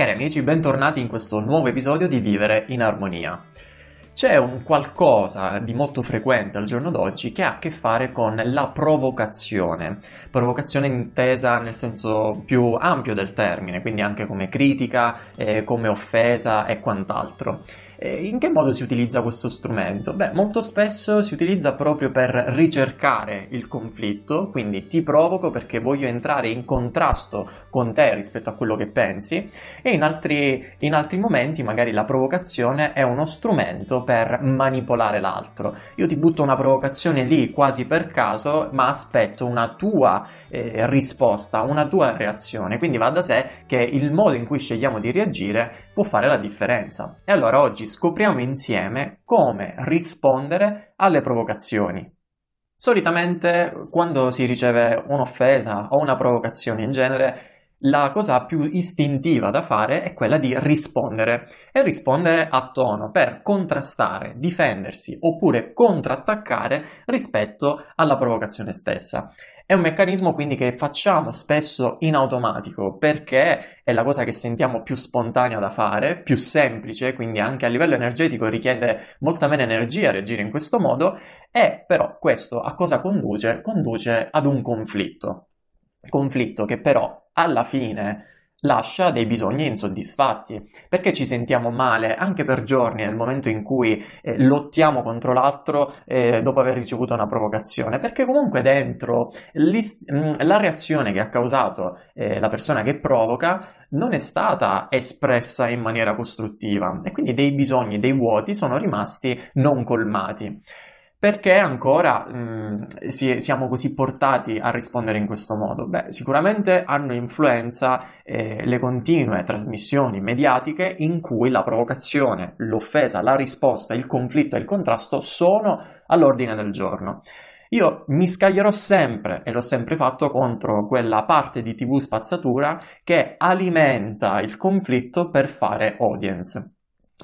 Cari amici, bentornati in questo nuovo episodio di Vivere in Armonia. C'è un qualcosa di molto frequente al giorno d'oggi che ha a che fare con la provocazione. Provocazione intesa nel senso più ampio del termine, quindi anche come critica, eh, come offesa e quant'altro. In che modo si utilizza questo strumento? Beh, molto spesso si utilizza proprio per ricercare il conflitto, quindi ti provoco perché voglio entrare in contrasto con te rispetto a quello che pensi e in altri, in altri momenti magari la provocazione è uno strumento per manipolare l'altro. Io ti butto una provocazione lì quasi per caso, ma aspetto una tua eh, risposta, una tua reazione, quindi va da sé che il modo in cui scegliamo di reagire può fare la differenza. E allora oggi scopriamo insieme come rispondere alle provocazioni. Solitamente quando si riceve un'offesa o una provocazione in genere, la cosa più istintiva da fare è quella di rispondere e rispondere a tono per contrastare, difendersi oppure contrattaccare rispetto alla provocazione stessa. È un meccanismo quindi che facciamo spesso in automatico perché è la cosa che sentiamo più spontanea da fare, più semplice, quindi anche a livello energetico richiede molta meno energia reagire in questo modo e però questo a cosa conduce? Conduce ad un conflitto. Conflitto che però alla fine lascia dei bisogni insoddisfatti, perché ci sentiamo male anche per giorni nel momento in cui eh, lottiamo contro l'altro eh, dopo aver ricevuto una provocazione, perché comunque dentro mm, la reazione che ha causato eh, la persona che provoca non è stata espressa in maniera costruttiva e quindi dei bisogni, dei vuoti sono rimasti non colmati. Perché ancora mh, mm, si, siamo così portati a rispondere in questo modo? Beh, sicuramente hanno influenza eh, le continue trasmissioni mediatiche in cui la provocazione, l'offesa, la risposta, il conflitto e il contrasto sono all'ordine del giorno. Io mi scaglierò sempre, e l'ho sempre fatto, contro quella parte di TV spazzatura che alimenta il conflitto per fare audience.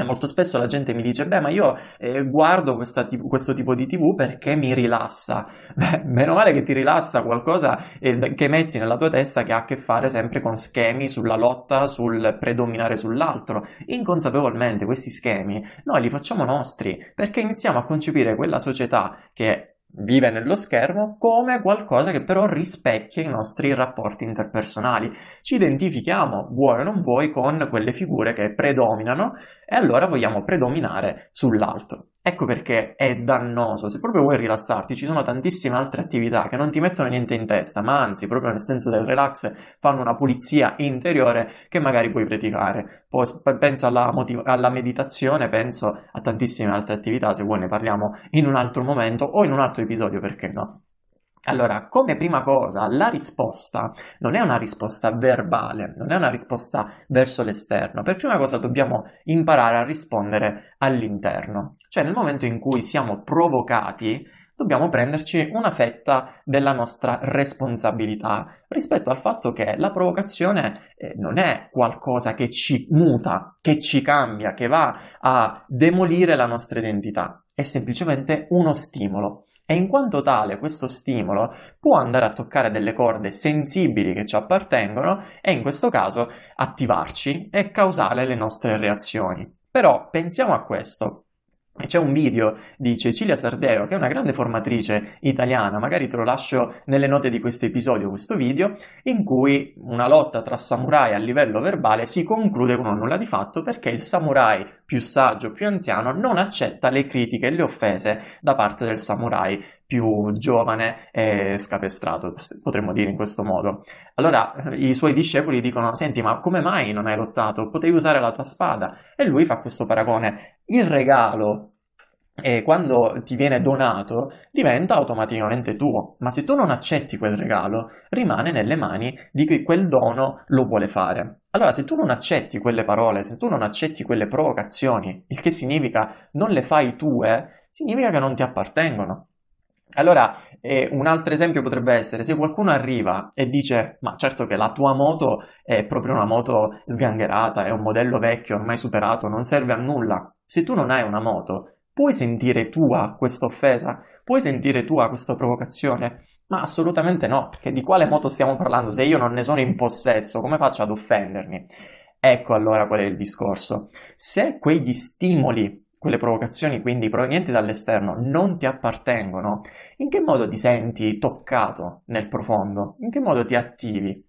Molto spesso la gente mi dice, beh, ma io eh, guardo tipo, questo tipo di TV perché mi rilassa. Beh, meno male che ti rilassa qualcosa eh, che metti nella tua testa che ha a che fare sempre con schemi sulla lotta, sul predominare sull'altro. Inconsapevolmente questi schemi noi li facciamo nostri perché iniziamo a concepire quella società che vive nello schermo come qualcosa che però rispecchia i nostri rapporti interpersonali. Ci identifichiamo, vuoi o non vuoi, con quelle figure che predominano e allora vogliamo predominare sull'altro. Ecco perché è dannoso. Se proprio vuoi rilassarti, ci sono tantissime altre attività che non ti mettono niente in testa, ma anzi, proprio nel senso del relax, fanno una pulizia interiore che magari puoi praticare. Poi penso alla, motiv- alla meditazione, penso a tantissime altre attività, se vuoi ne parliamo in un altro momento o in un altro episodio, perché no? Allora, come prima cosa, la risposta non è una risposta verbale, non è una risposta verso l'esterno. Per prima cosa dobbiamo imparare a rispondere all'interno. Cioè, nel momento in cui siamo provocati, dobbiamo prenderci una fetta della nostra responsabilità rispetto al fatto che la provocazione eh, non è qualcosa che ci muta, che ci cambia, che va a demolire la nostra identità, è semplicemente uno stimolo e in quanto tale questo stimolo può andare a toccare delle corde sensibili che ci appartengono e in questo caso attivarci e causare le nostre reazioni. Però pensiamo a questo. C'è un video di Cecilia Sardeo, che è una grande formatrice italiana, magari te lo lascio nelle note di questo episodio, questo video, in cui una lotta tra samurai a livello verbale si conclude con un nulla di fatto perché il samurai più saggio, più anziano, non accetta le critiche e le offese da parte del samurai più giovane e scapestrato, potremmo dire in questo modo. Allora i suoi discepoli dicono: Senti, ma come mai non hai lottato? Potevi usare la tua spada. E lui fa questo paragone. Il regalo e quando ti viene donato diventa automaticamente tuo, ma se tu non accetti quel regalo, rimane nelle mani di chi quel dono lo vuole fare. Allora, se tu non accetti quelle parole, se tu non accetti quelle provocazioni, il che significa non le fai tue, significa che non ti appartengono. Allora, eh, un altro esempio potrebbe essere se qualcuno arriva e dice: Ma certo che la tua moto è proprio una moto sgangherata, è un modello vecchio, ormai superato, non serve a nulla. Se tu non hai una moto, puoi sentire tua questa offesa? Puoi sentire tua questa provocazione? Ma assolutamente no, perché di quale moto stiamo parlando? Se io non ne sono in possesso, come faccio ad offendermi? Ecco allora qual è il discorso. Se quegli stimoli quelle provocazioni quindi provenienti dall'esterno non ti appartengono, in che modo ti senti toccato nel profondo? In che modo ti attivi?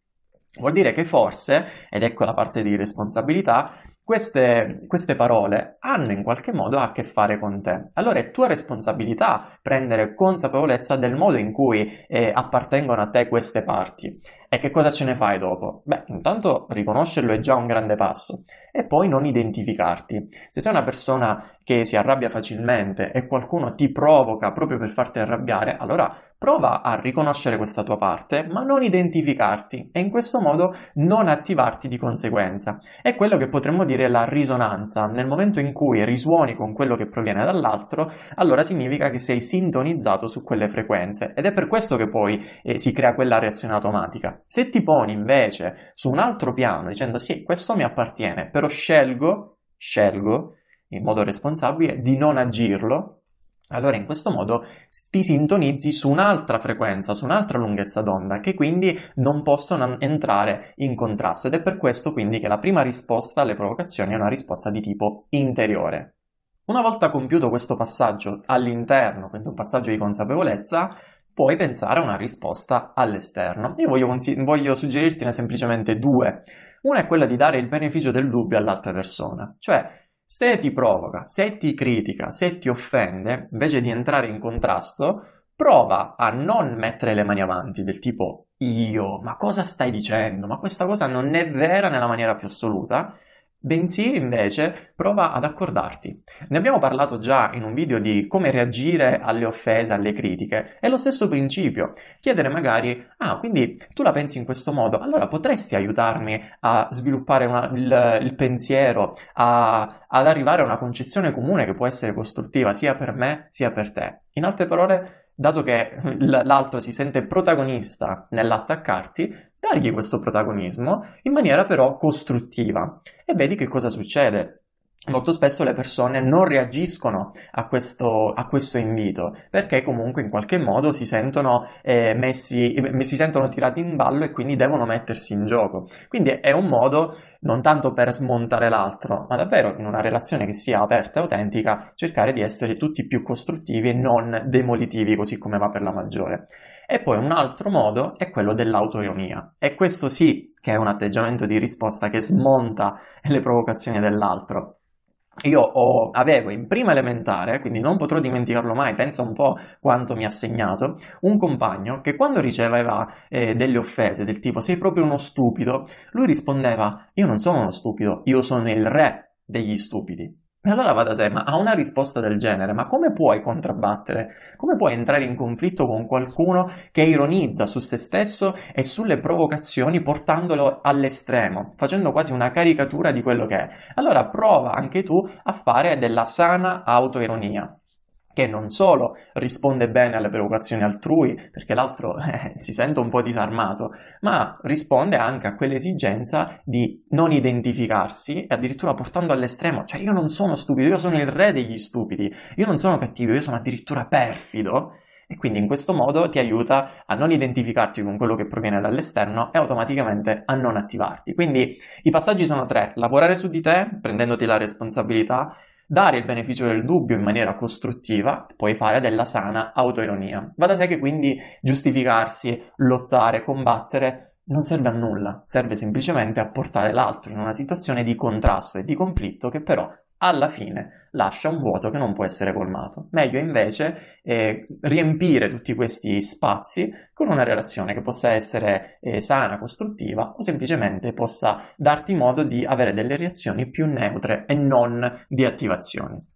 Vuol dire che forse, ed ecco la parte di responsabilità, queste, queste, parole hanno in qualche modo a che fare con te. Allora è tua responsabilità prendere consapevolezza del modo in cui eh, appartengono a te queste parti. E che cosa ce ne fai dopo? Beh, intanto riconoscerlo è già un grande passo e poi non identificarti. Se sei una persona che si arrabbia facilmente e qualcuno ti provoca proprio per farti arrabbiare, allora prova a riconoscere questa tua parte, ma non identificarti e in questo modo non attivarti di conseguenza. È quello che potremmo dire la risonanza. Nel momento in cui risuoni con quello che proviene dall'altro, allora significa che sei sintonizzato su quelle frequenze ed è per questo che poi eh, si crea quella reazione automatica. Se ti poni invece su un altro piano dicendo sì, questo mi appartiene, però scelgo, scelgo in modo responsabile di non agirlo, allora in questo modo ti sintonizzi su un'altra frequenza, su un'altra lunghezza d'onda che quindi non possono entrare in contrasto ed è per questo quindi che la prima risposta alle provocazioni è una risposta di tipo interiore. Una volta compiuto questo passaggio all'interno, quindi un passaggio di consapevolezza, puoi pensare a una risposta all'esterno. Io voglio, voglio suggerirtene semplicemente due. Una è quella di dare il beneficio del dubbio all'altra persona, cioè se ti provoca, se ti critica, se ti offende, invece di entrare in contrasto, prova a non mettere le mani avanti del tipo io, ma cosa stai dicendo? Ma questa cosa non è vera nella maniera più assoluta bensì invece prova ad accordarti. Ne abbiamo parlato già in un video di come reagire alle offese, alle critiche. È lo stesso principio. Chiedere magari, ah, quindi tu la pensi in questo modo, allora potresti aiutarmi a sviluppare una, il, il, pensiero, a, ad arrivare a una concezione comune che può essere costruttiva sia per me sia per te. In altre parole, dato che l'altro si sente protagonista nell'attaccarti, dargli questo protagonismo in maniera però costruttiva e vedi che cosa succede. Molto spesso le persone non reagiscono a questo, a questo invito perché comunque in qualche modo si sentono, eh, messi, si sentono tirati in ballo e quindi devono mettersi in gioco. Quindi è un modo non tanto per smontare l'altro, ma davvero in una relazione che sia aperta e autentica cercare di essere tutti più costruttivi e non demolitivi così come va per la maggiore. E poi un altro modo è quello dell'autoironia. E questo sì che è un atteggiamento di risposta che smonta le provocazioni dell'altro. Io ho, avevo in prima elementare, quindi non potrò dimenticarlo mai, pensa un po' quanto mi ha segnato, un compagno che quando riceveva eh, delle offese del tipo sei proprio uno stupido, lui rispondeva io non sono uno stupido, io sono il re degli stupidi. E allora va da sé, ma a una risposta del genere, ma come puoi contrabbattere? Come puoi entrare in conflitto con qualcuno che ironizza su se stesso e sulle provocazioni portandolo all'estremo, facendo quasi una caricatura di quello che è? Allora prova anche tu a fare della sana autoironia che non solo risponde bene alle preoccupazioni altrui, perché l'altro eh, si sente un po' disarmato, ma risponde anche a quell'esigenza di non identificarsi e addirittura portando all'estremo, cioè io non sono stupido, io sono il re degli stupidi, io non sono cattivo, io sono addirittura perfido. E quindi in questo modo ti aiuta a non identificarti con quello che proviene dall'esterno e automaticamente a non attivarti. Quindi i passaggi sono tre: lavorare su di te, prendendoti la responsabilità, dare il beneficio del dubbio in maniera costruttiva, poi fare della sana autoironia. Va da sé che quindi giustificarsi, lottare, combattere non serve a nulla, serve semplicemente a portare l'altro in una situazione di contrasto e di conflitto che però alla fine lascia un vuoto che non può essere colmato. Meglio invece eh, riempire tutti questi spazi con una relazione che possa essere eh, sana, costruttiva o semplicemente possa darti modo di avere delle reazioni più neutre e non di attivazioni.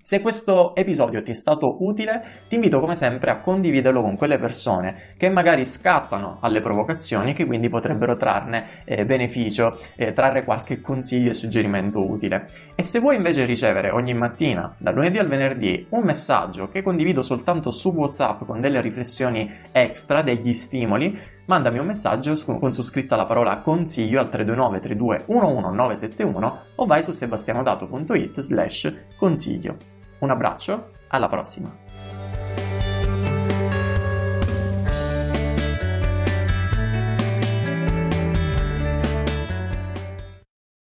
Se questo episodio ti è stato utile, ti invito come sempre a condividerlo con quelle persone che magari scattano alle provocazioni e che quindi potrebbero trarne eh, beneficio, eh, trarre qualche consiglio e suggerimento utile. E se vuoi invece ricevere ogni mattina, dal lunedì al venerdì, un messaggio che condivido soltanto su WhatsApp con delle riflessioni extra, degli stimoli, mandami un messaggio con su scritta la parola consiglio al 329 32 11971 o vai su sebastianodato.it slash consiglio. Un abbraccio, alla prossima!